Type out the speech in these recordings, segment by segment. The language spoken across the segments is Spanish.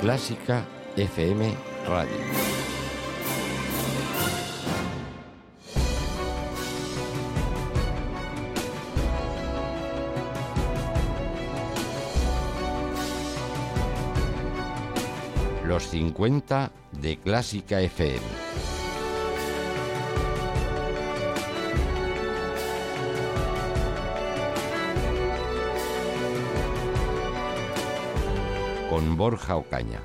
Clásica FM Radio. Los 50 de Clásica FM. Borja Ocaña.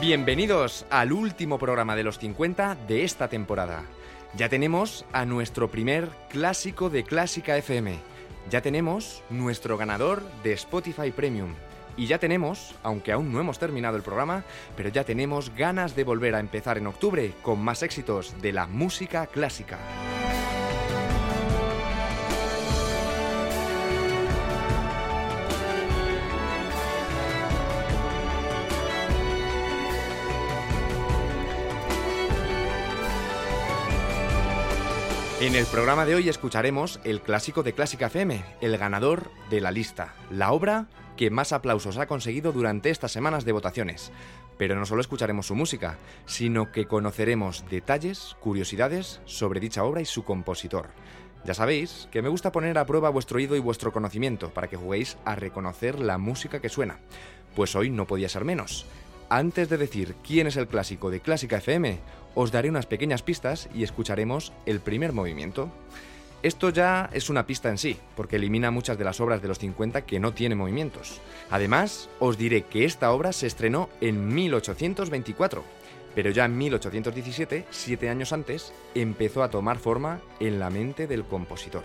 Bienvenidos al último programa de los 50 de esta temporada. Ya tenemos a nuestro primer clásico de Clásica FM. Ya tenemos nuestro ganador de Spotify Premium. Y ya tenemos, aunque aún no hemos terminado el programa, pero ya tenemos ganas de volver a empezar en octubre con más éxitos de la música clásica. En el programa de hoy escucharemos el clásico de Clásica FM, el ganador de la lista, la obra que más aplausos ha conseguido durante estas semanas de votaciones. Pero no solo escucharemos su música, sino que conoceremos detalles, curiosidades sobre dicha obra y su compositor. Ya sabéis que me gusta poner a prueba vuestro oído y vuestro conocimiento para que juguéis a reconocer la música que suena. Pues hoy no podía ser menos. Antes de decir quién es el clásico de Clásica FM, os daré unas pequeñas pistas y escucharemos el primer movimiento. Esto ya es una pista en sí, porque elimina muchas de las obras de los 50 que no tienen movimientos. Además, os diré que esta obra se estrenó en 1824, pero ya en 1817, siete años antes, empezó a tomar forma en la mente del compositor.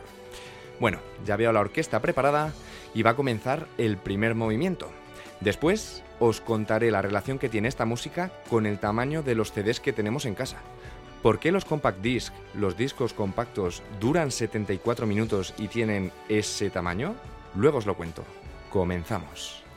Bueno, ya veo la orquesta preparada y va a comenzar el primer movimiento. Después os contaré la relación que tiene esta música con el tamaño de los CDs que tenemos en casa. ¿Por qué los compact disc, los discos compactos, duran 74 minutos y tienen ese tamaño? Luego os lo cuento. Comenzamos.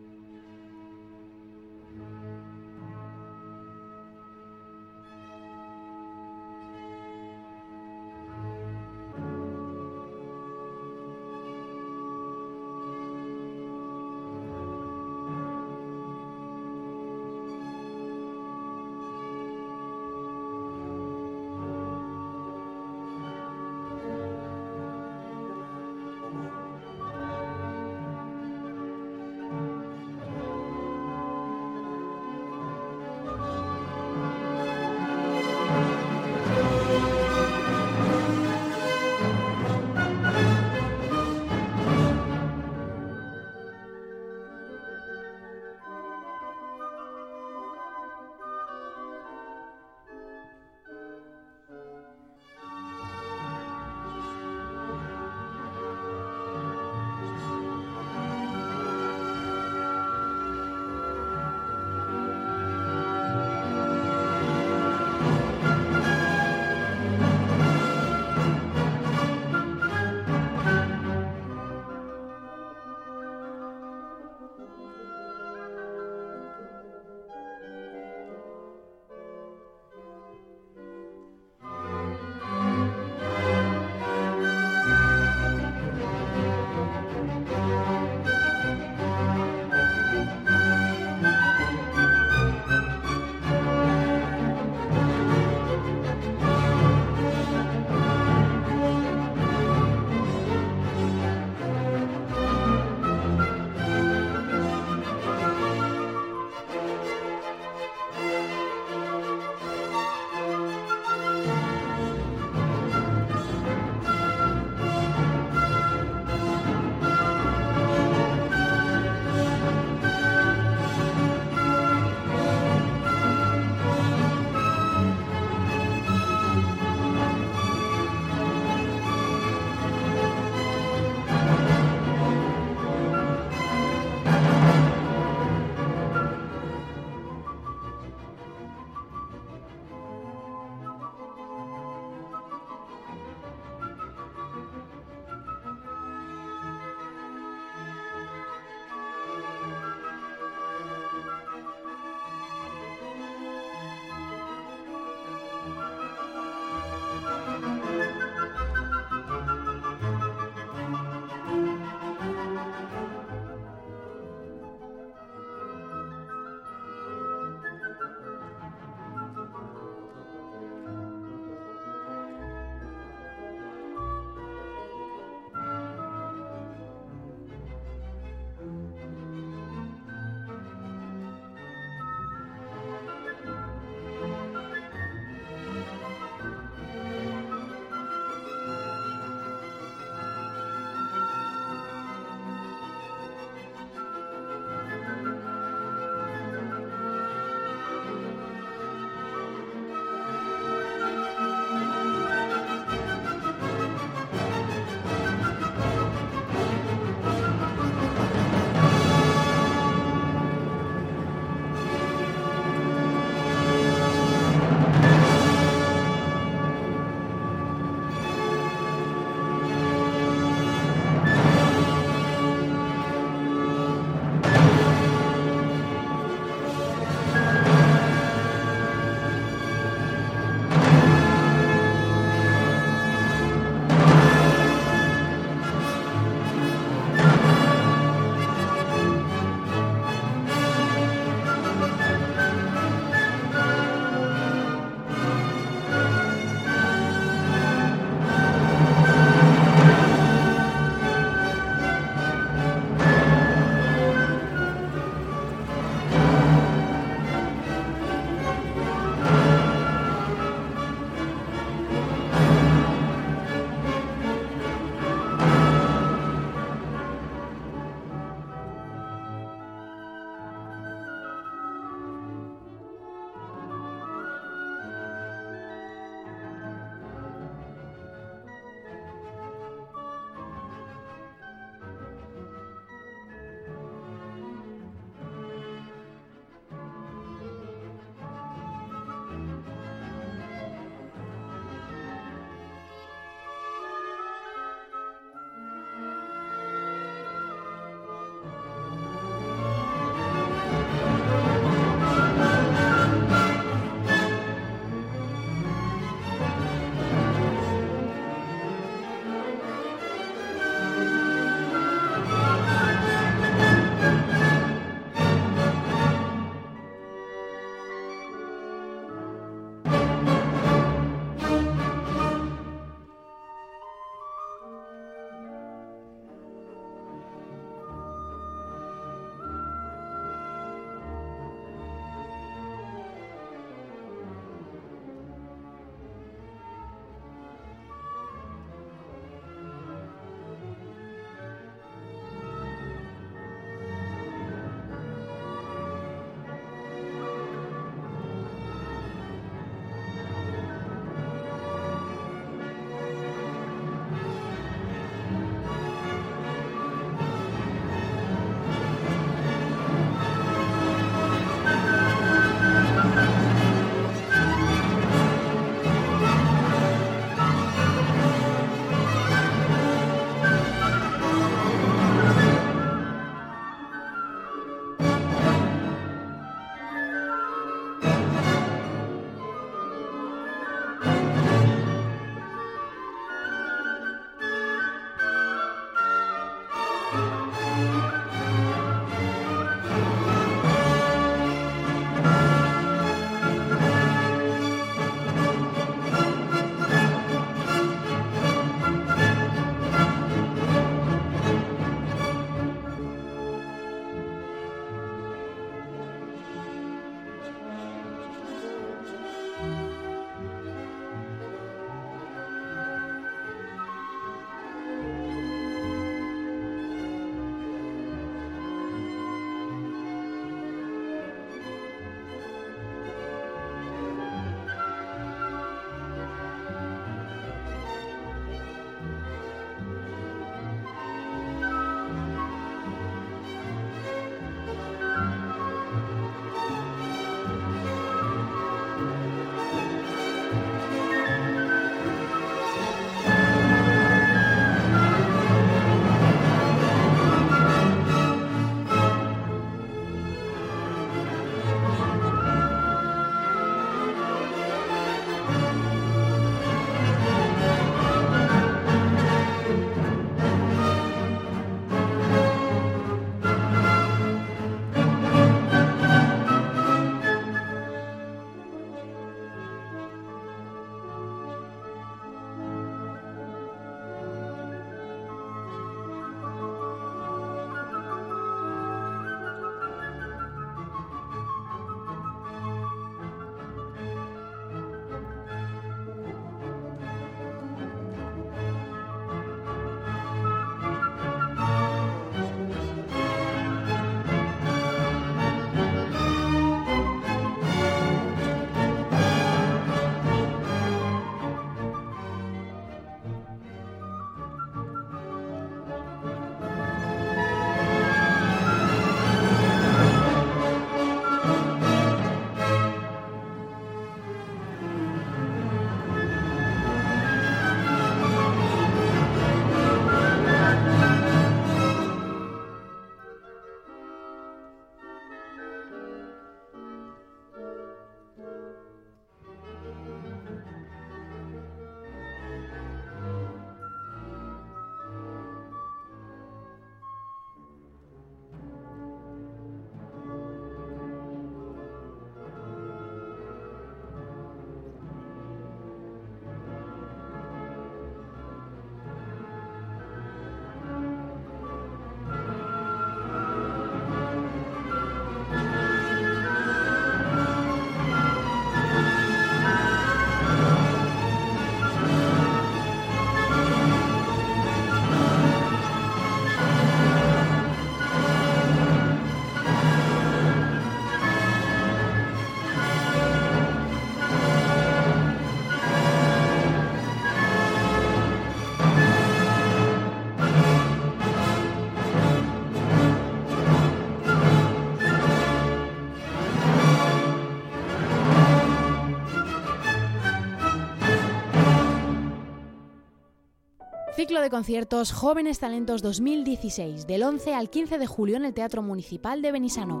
De conciertos Jóvenes Talentos 2016, del 11 al 15 de julio en el Teatro Municipal de Benisano.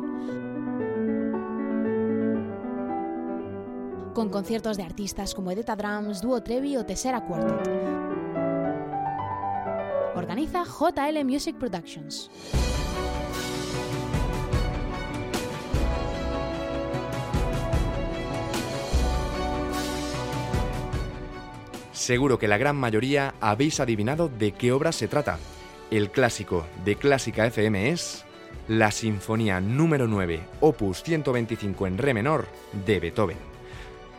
Con conciertos de artistas como Edeta Drums, Duo Trevi o Tessera Quartet. Organiza JL Music Productions. Seguro que la gran mayoría habéis adivinado de qué obra se trata. El clásico de Clásica FM es la Sinfonía número 9, opus 125 en re menor, de Beethoven.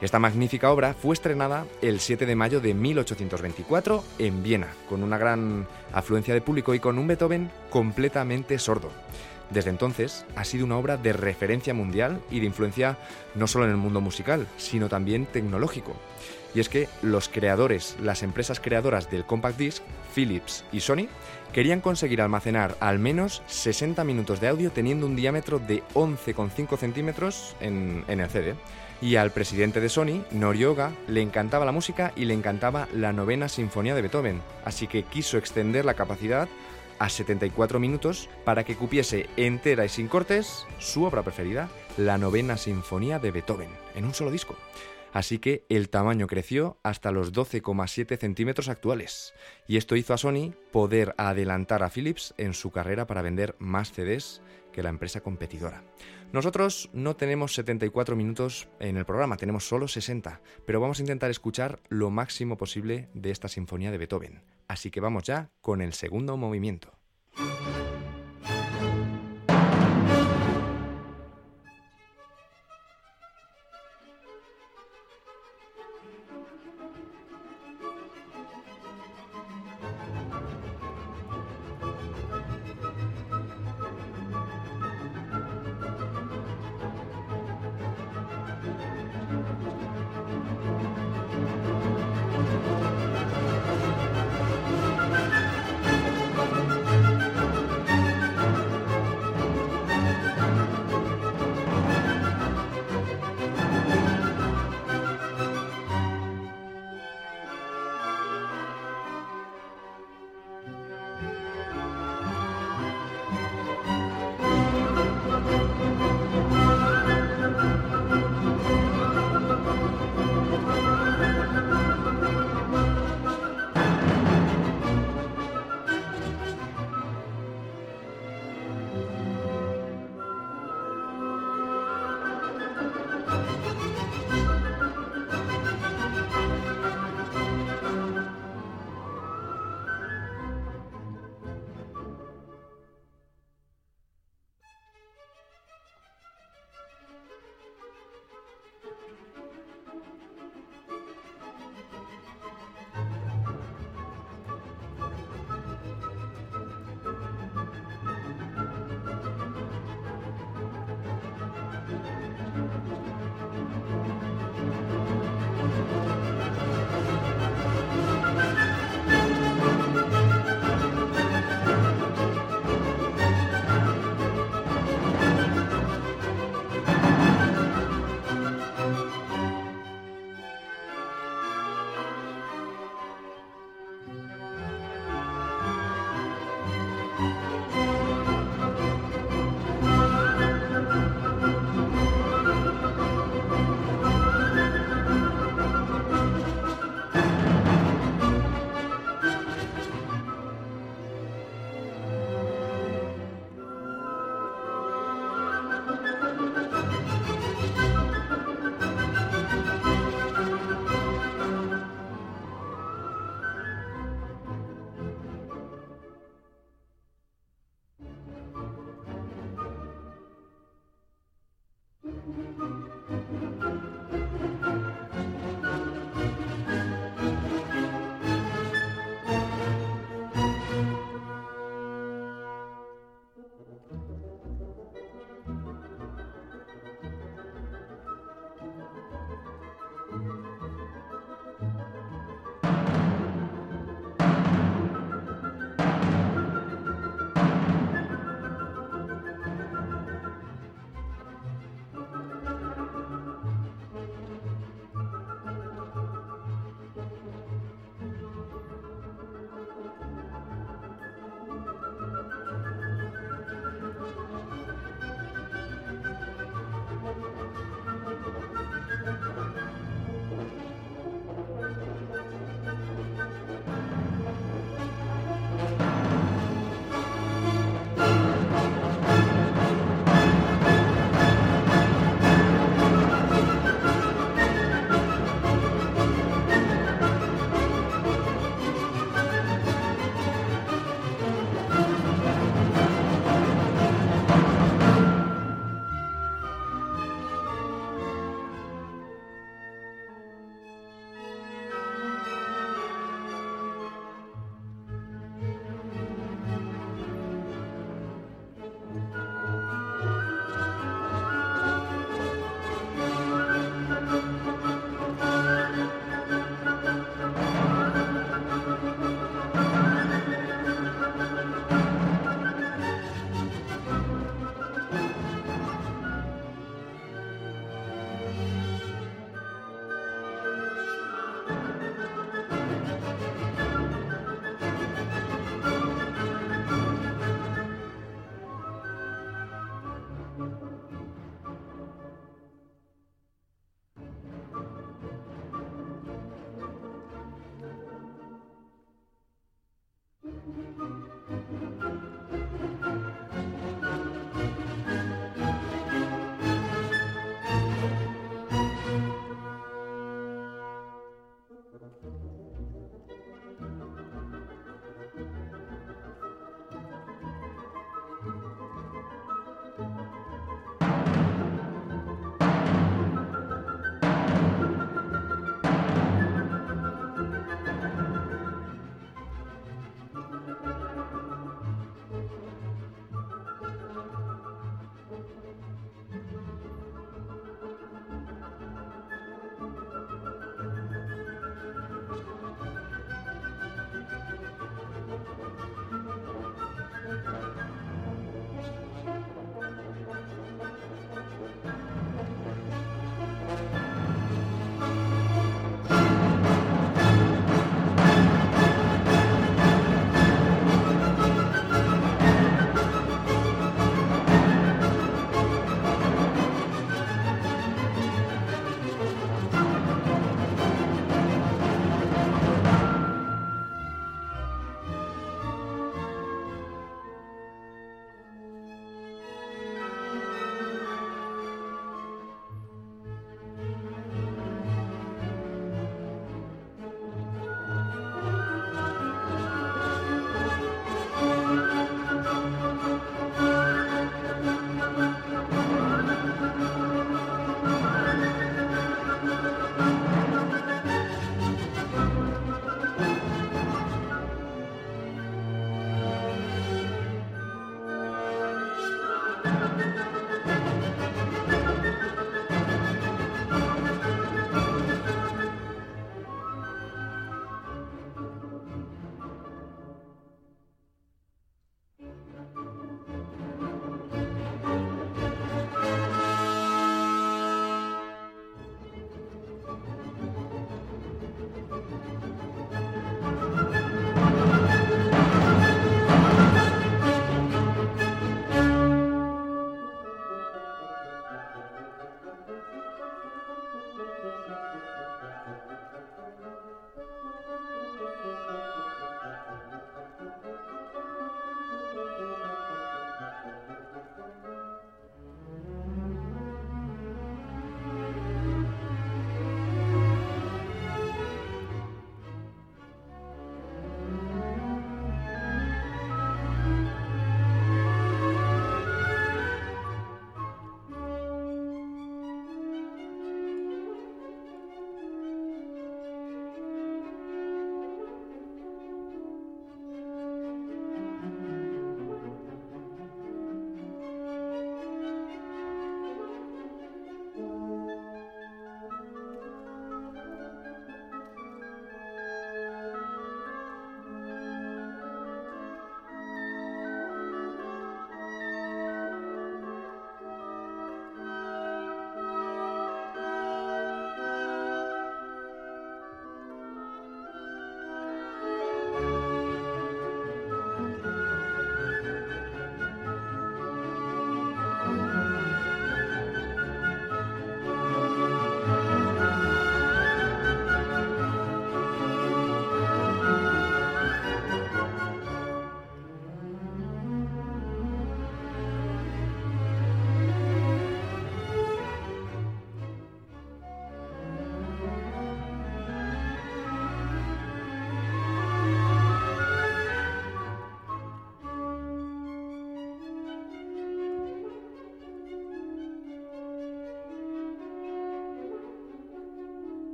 Esta magnífica obra fue estrenada el 7 de mayo de 1824 en Viena, con una gran afluencia de público y con un Beethoven completamente sordo. Desde entonces ha sido una obra de referencia mundial y de influencia no solo en el mundo musical, sino también tecnológico. Y es que los creadores, las empresas creadoras del compact disc, Philips y Sony, querían conseguir almacenar al menos 60 minutos de audio teniendo un diámetro de 11,5 centímetros en, en el CD. Y al presidente de Sony, Norioga, le encantaba la música y le encantaba la novena sinfonía de Beethoven, así que quiso extender la capacidad a 74 minutos para que cupiese entera y sin cortes su obra preferida, la novena sinfonía de Beethoven, en un solo disco. Así que el tamaño creció hasta los 12,7 centímetros actuales. Y esto hizo a Sony poder adelantar a Philips en su carrera para vender más CDs que la empresa competidora. Nosotros no tenemos 74 minutos en el programa, tenemos solo 60, pero vamos a intentar escuchar lo máximo posible de esta sinfonía de Beethoven. Así que vamos ya con el segundo movimiento.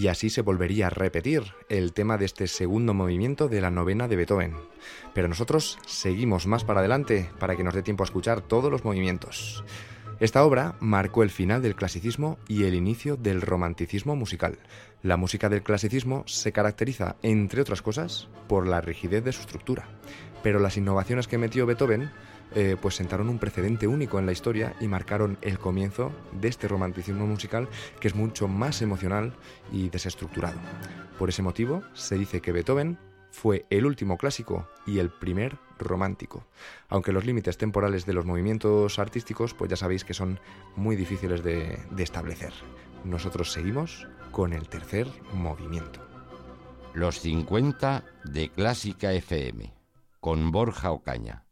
Y así se volvería a repetir el tema de este segundo movimiento de la novena de Beethoven. Pero nosotros seguimos más para adelante para que nos dé tiempo a escuchar todos los movimientos. Esta obra marcó el final del clasicismo y el inicio del romanticismo musical. La música del clasicismo se caracteriza, entre otras cosas, por la rigidez de su estructura. Pero las innovaciones que metió Beethoven eh, pues sentaron un precedente único en la historia y marcaron el comienzo de este romanticismo musical que es mucho más emocional y desestructurado. Por ese motivo se dice que Beethoven fue el último clásico y el primer romántico. Aunque los límites temporales de los movimientos artísticos, pues ya sabéis que son muy difíciles de, de establecer. Nosotros seguimos con el tercer movimiento. Los 50 de Clásica FM, con Borja Ocaña.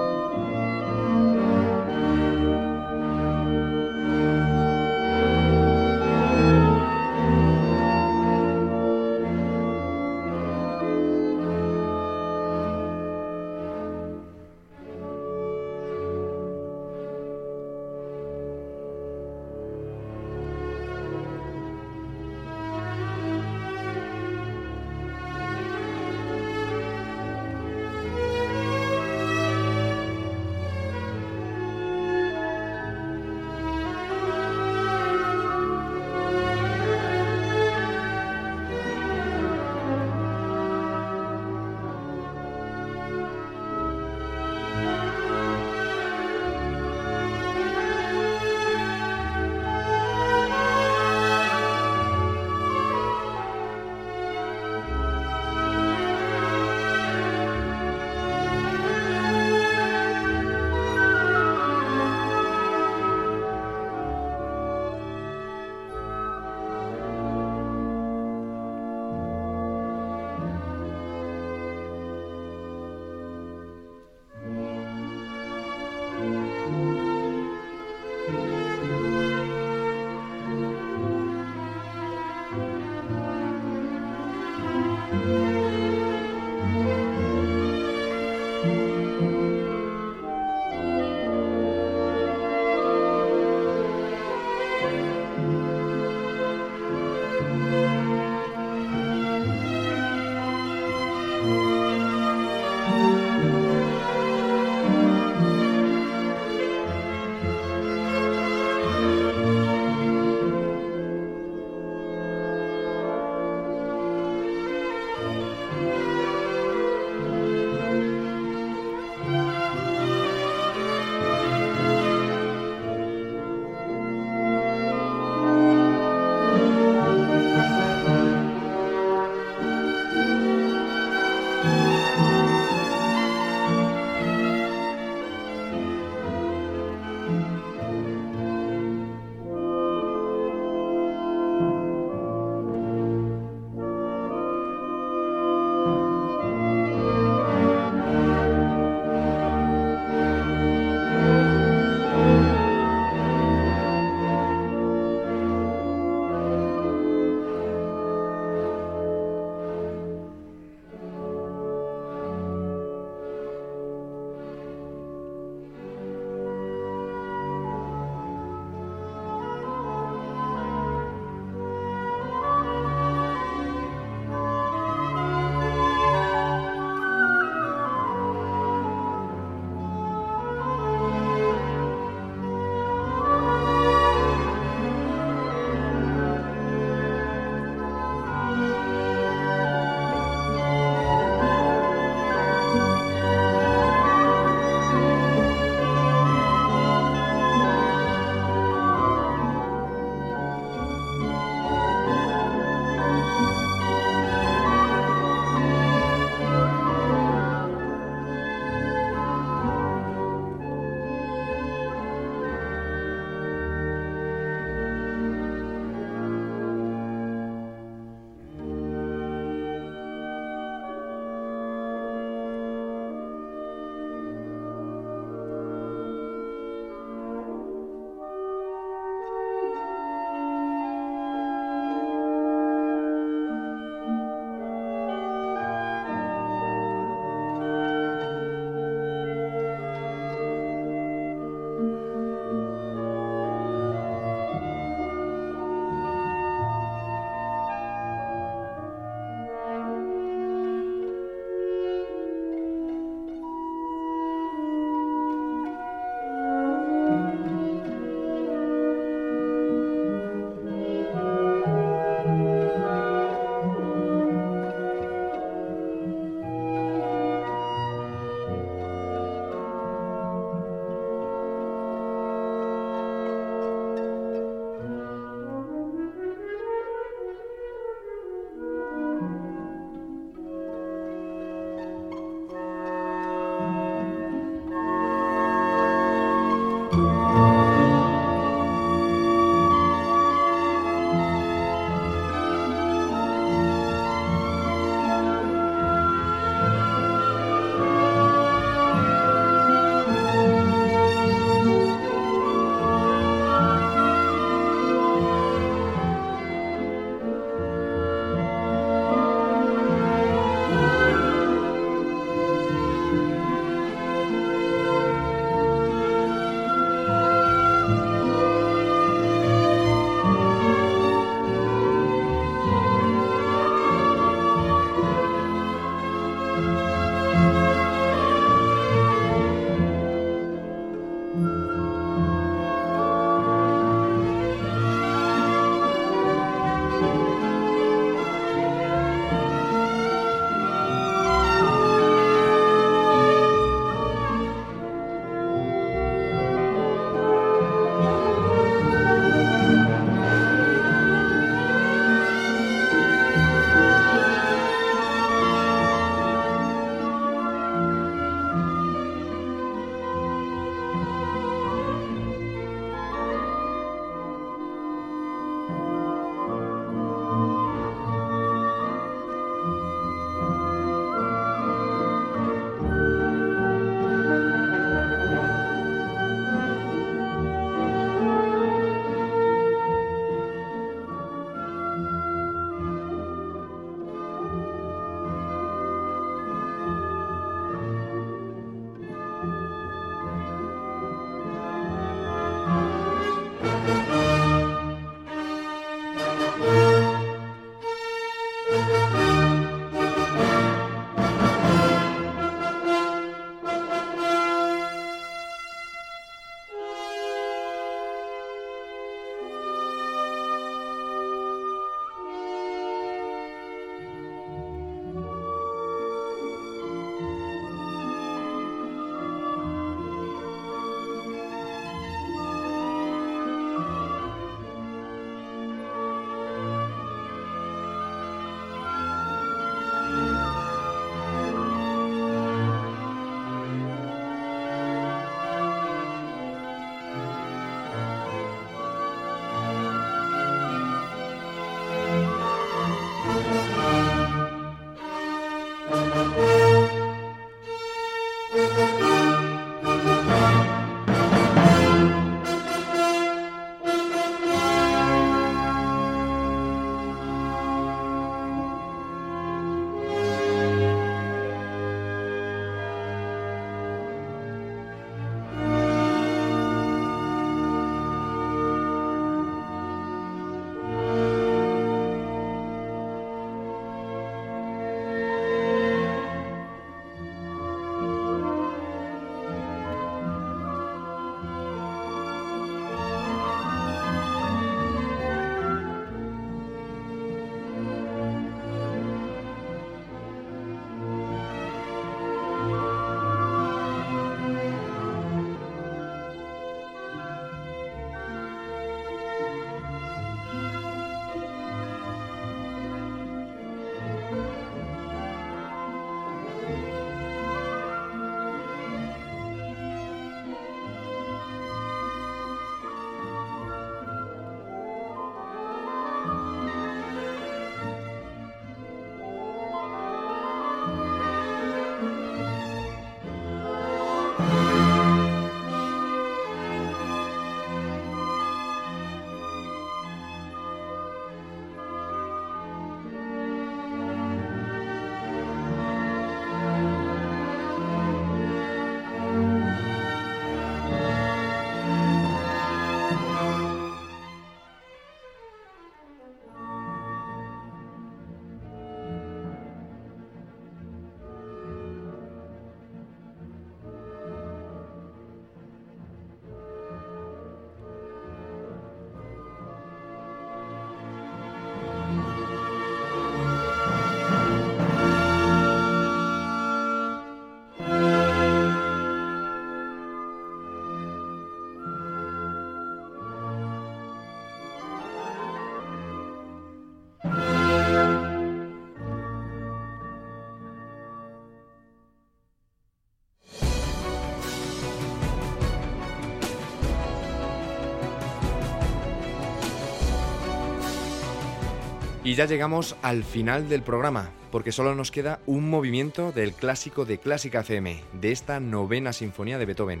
Y ya llegamos al final del programa, porque solo nos queda un movimiento del clásico de Clásica FM, de esta novena sinfonía de Beethoven.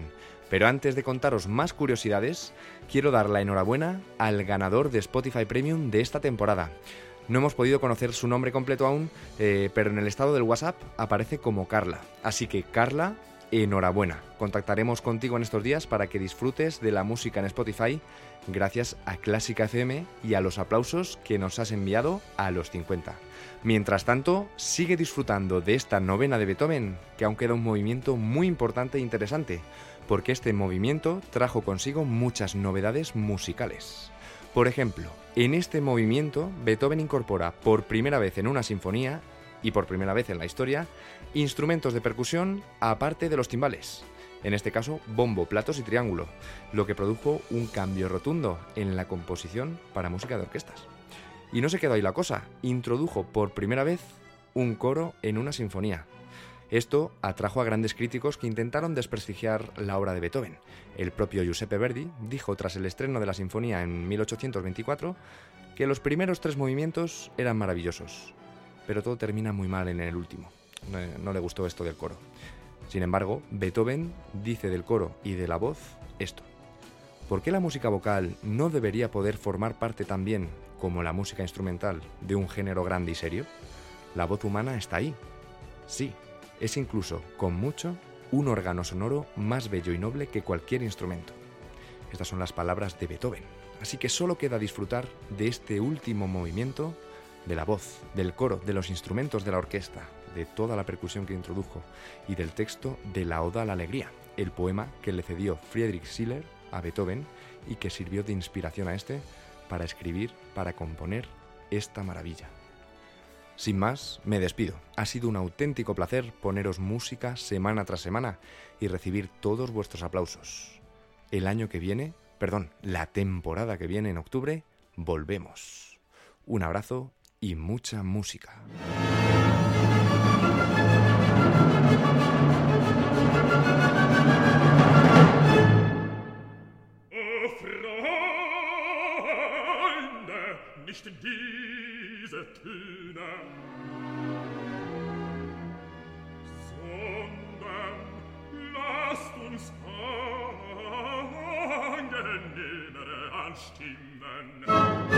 Pero antes de contaros más curiosidades, quiero dar la enhorabuena al ganador de Spotify Premium de esta temporada. No hemos podido conocer su nombre completo aún, eh, pero en el estado del WhatsApp aparece como Carla. Así que Carla, enhorabuena. Contactaremos contigo en estos días para que disfrutes de la música en Spotify gracias a Clásica FM y a los aplausos que nos has enviado a los 50. Mientras tanto, sigue disfrutando de esta novena de Beethoven, que aún queda un movimiento muy importante e interesante, porque este movimiento trajo consigo muchas novedades musicales. Por ejemplo, en este movimiento Beethoven incorpora por primera vez en una sinfonía, y por primera vez en la historia, instrumentos de percusión aparte de los timbales en este caso bombo, platos y triángulo, lo que produjo un cambio rotundo en la composición para música de orquestas. Y no se quedó ahí la cosa, introdujo por primera vez un coro en una sinfonía. Esto atrajo a grandes críticos que intentaron desprestigiar la obra de Beethoven. El propio Giuseppe Verdi dijo tras el estreno de la sinfonía en 1824 que los primeros tres movimientos eran maravillosos, pero todo termina muy mal en el último. No, le gustó esto del coro. Sin embargo, Beethoven dice del coro y de la voz esto. ¿Por qué la música vocal no debería poder formar parte también, como la música instrumental, de un género grande y serio? La voz humana está ahí. Sí, es incluso, con mucho, un órgano sonoro más bello y noble que cualquier instrumento. Estas son las palabras de Beethoven. Así que solo queda disfrutar de este último movimiento, de la voz, del coro, de los instrumentos de la orquesta, de toda la percusión que introdujo y del texto de La Oda a la Alegría, el poema que le cedió Friedrich Schiller a Beethoven y que sirvió de inspiración a este para escribir, para componer esta maravilla. Sin más, me despido. Ha sido un auténtico placer poneros música semana tras semana y recibir todos vuestros aplausos. El año que viene, perdón, la temporada que viene en octubre, volvemos. Un abrazo y mucha música. nicht diese Töne, sondern lasst uns angenehmere anstimmen.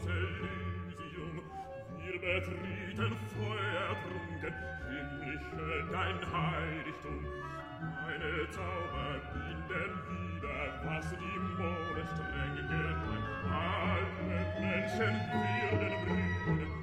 ans Elysium, wir betreten feuertrunken, himmlische dein Heiligtum. Deine Zauber binden wieder, was die Mode streng getan, alle Menschen würden brühen,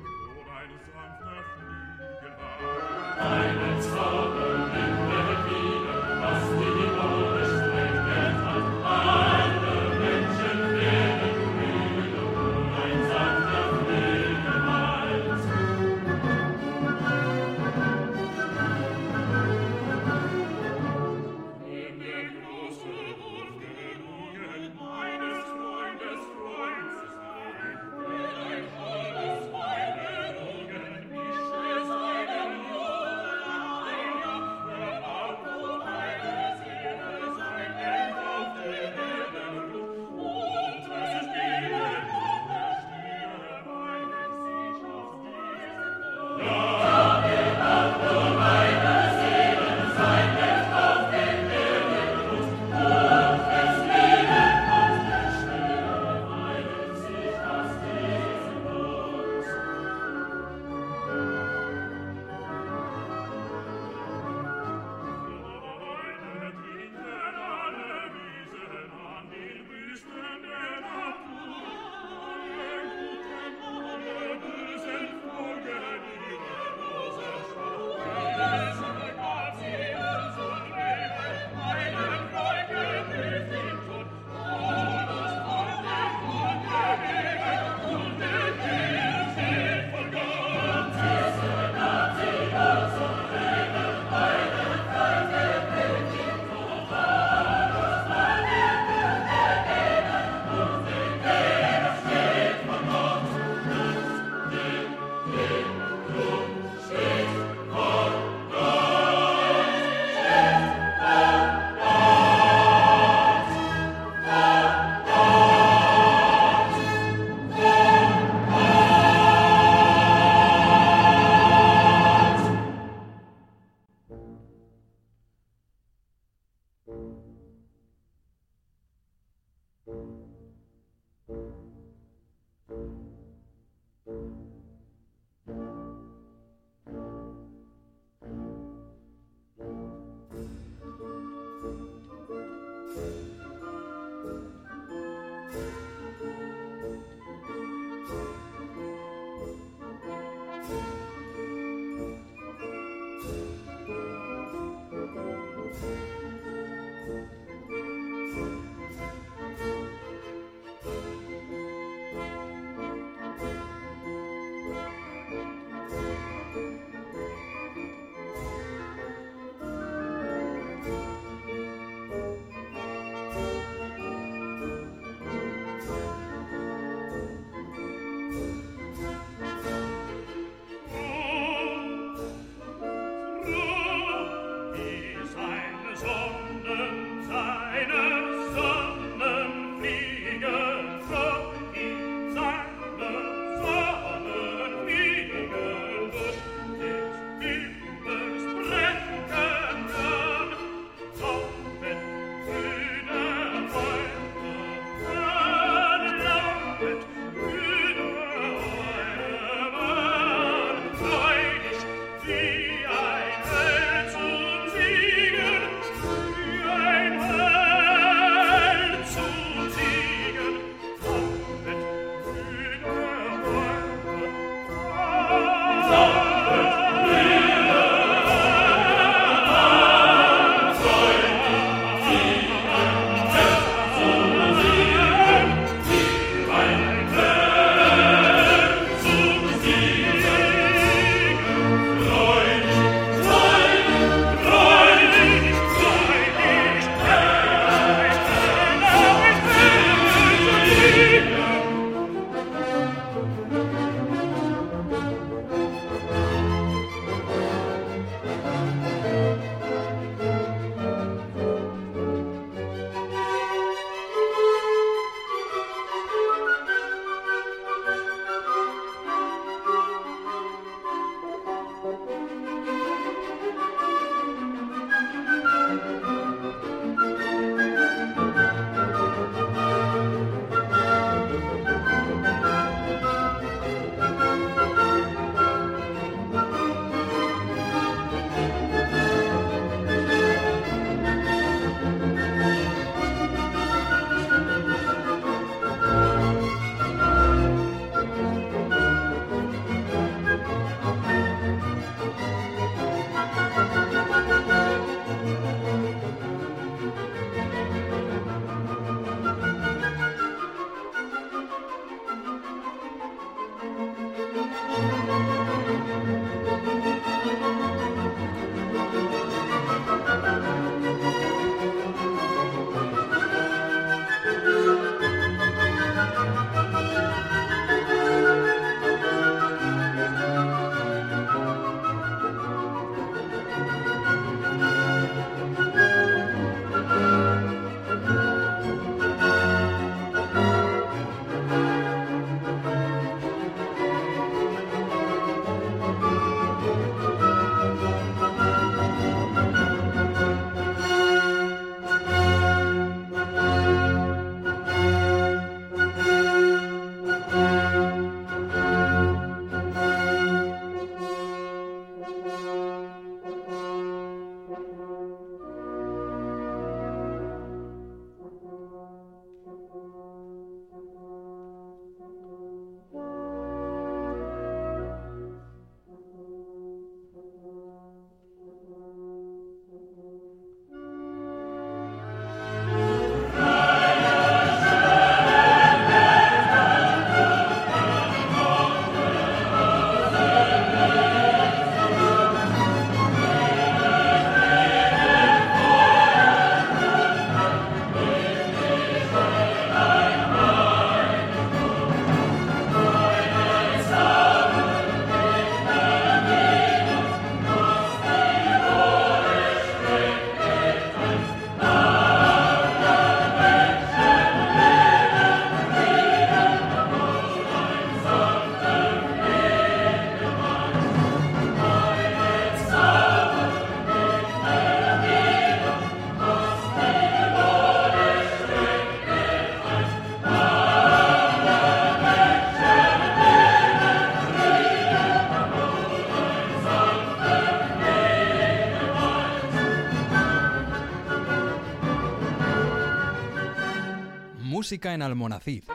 Música en Almonacid.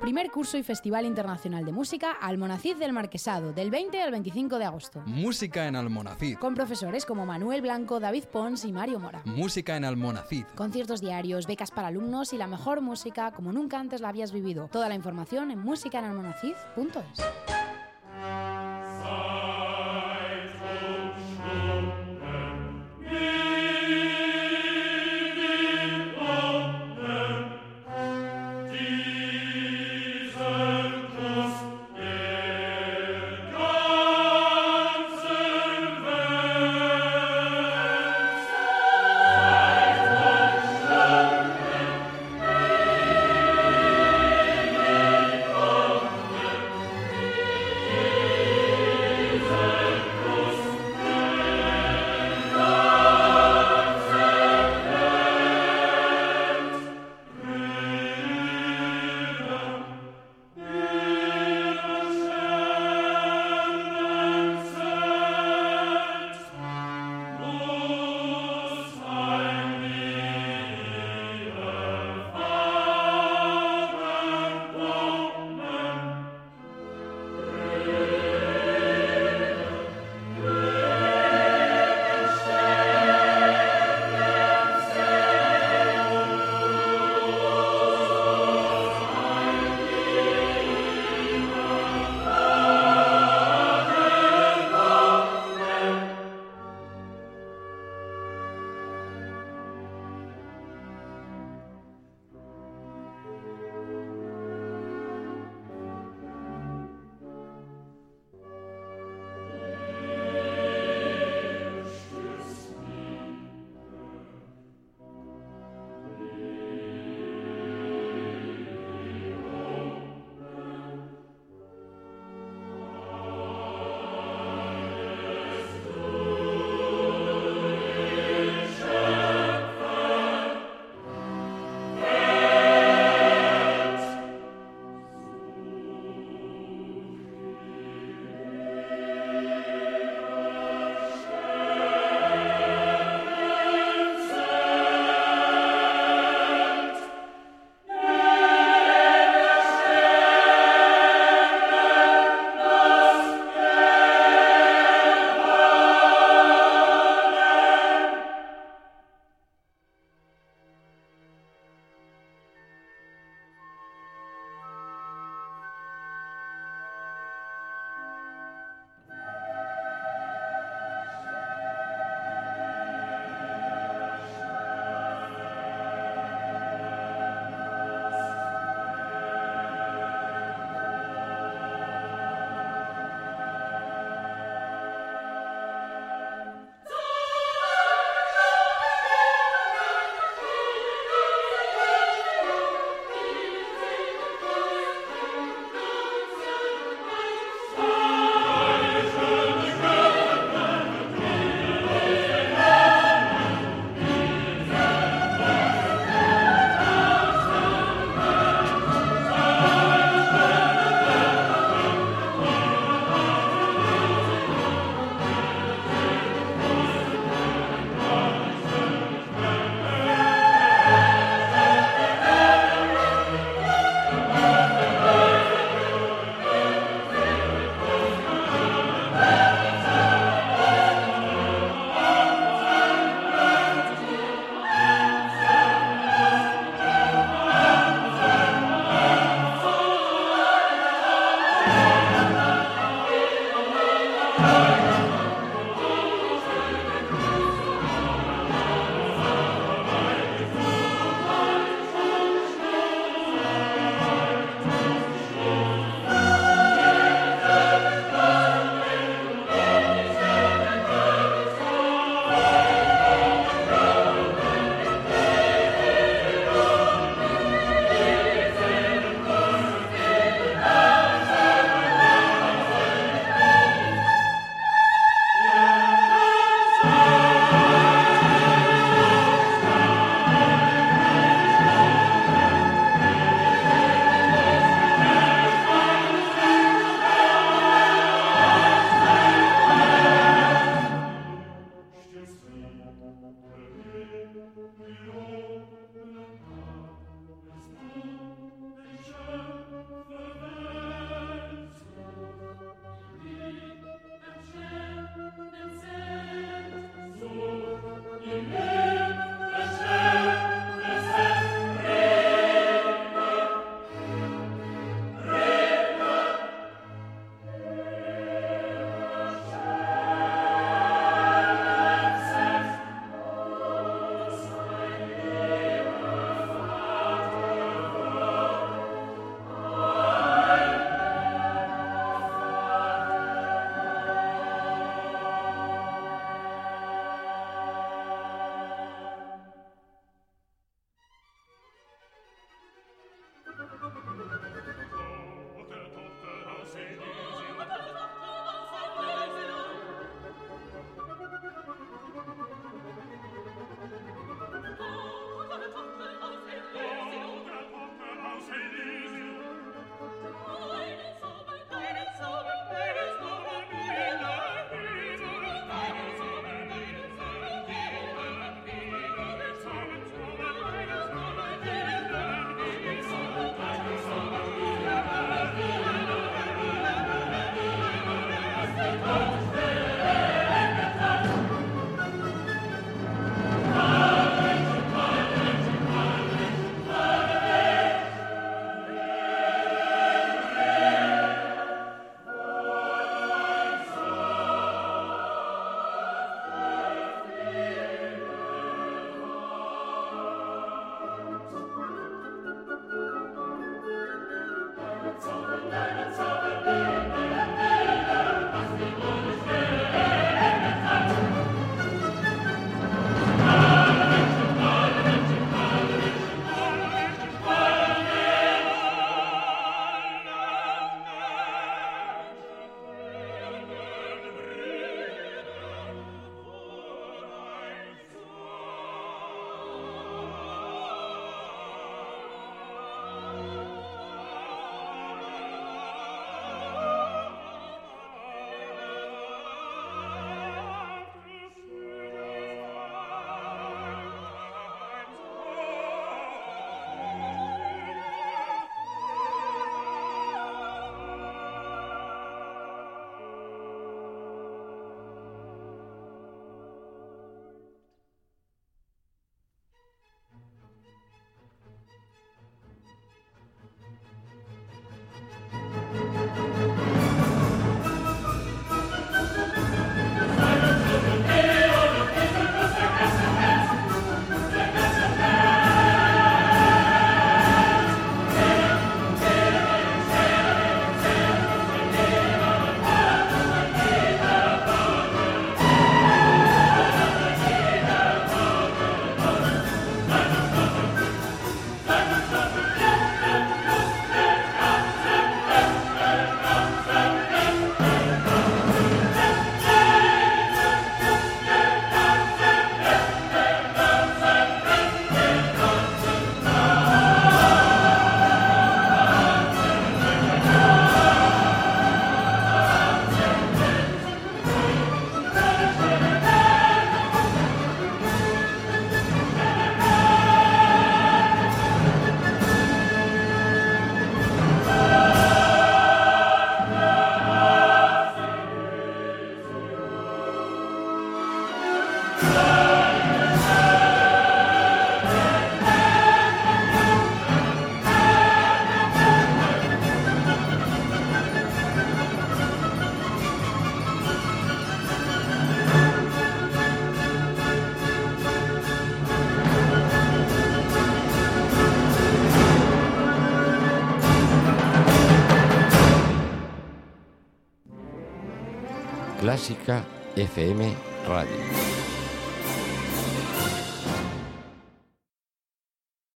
Primer curso y Festival Internacional de Música Almonacid del Marquesado, del 20 al 25 de agosto. Música en Almonacid. Con profesores como Manuel Blanco, David Pons y Mario Mora. Música en Almonacid. Conciertos diarios, becas para alumnos y la mejor música como nunca antes la habías vivido. Toda la información en musicaenalmonacid.es. FM.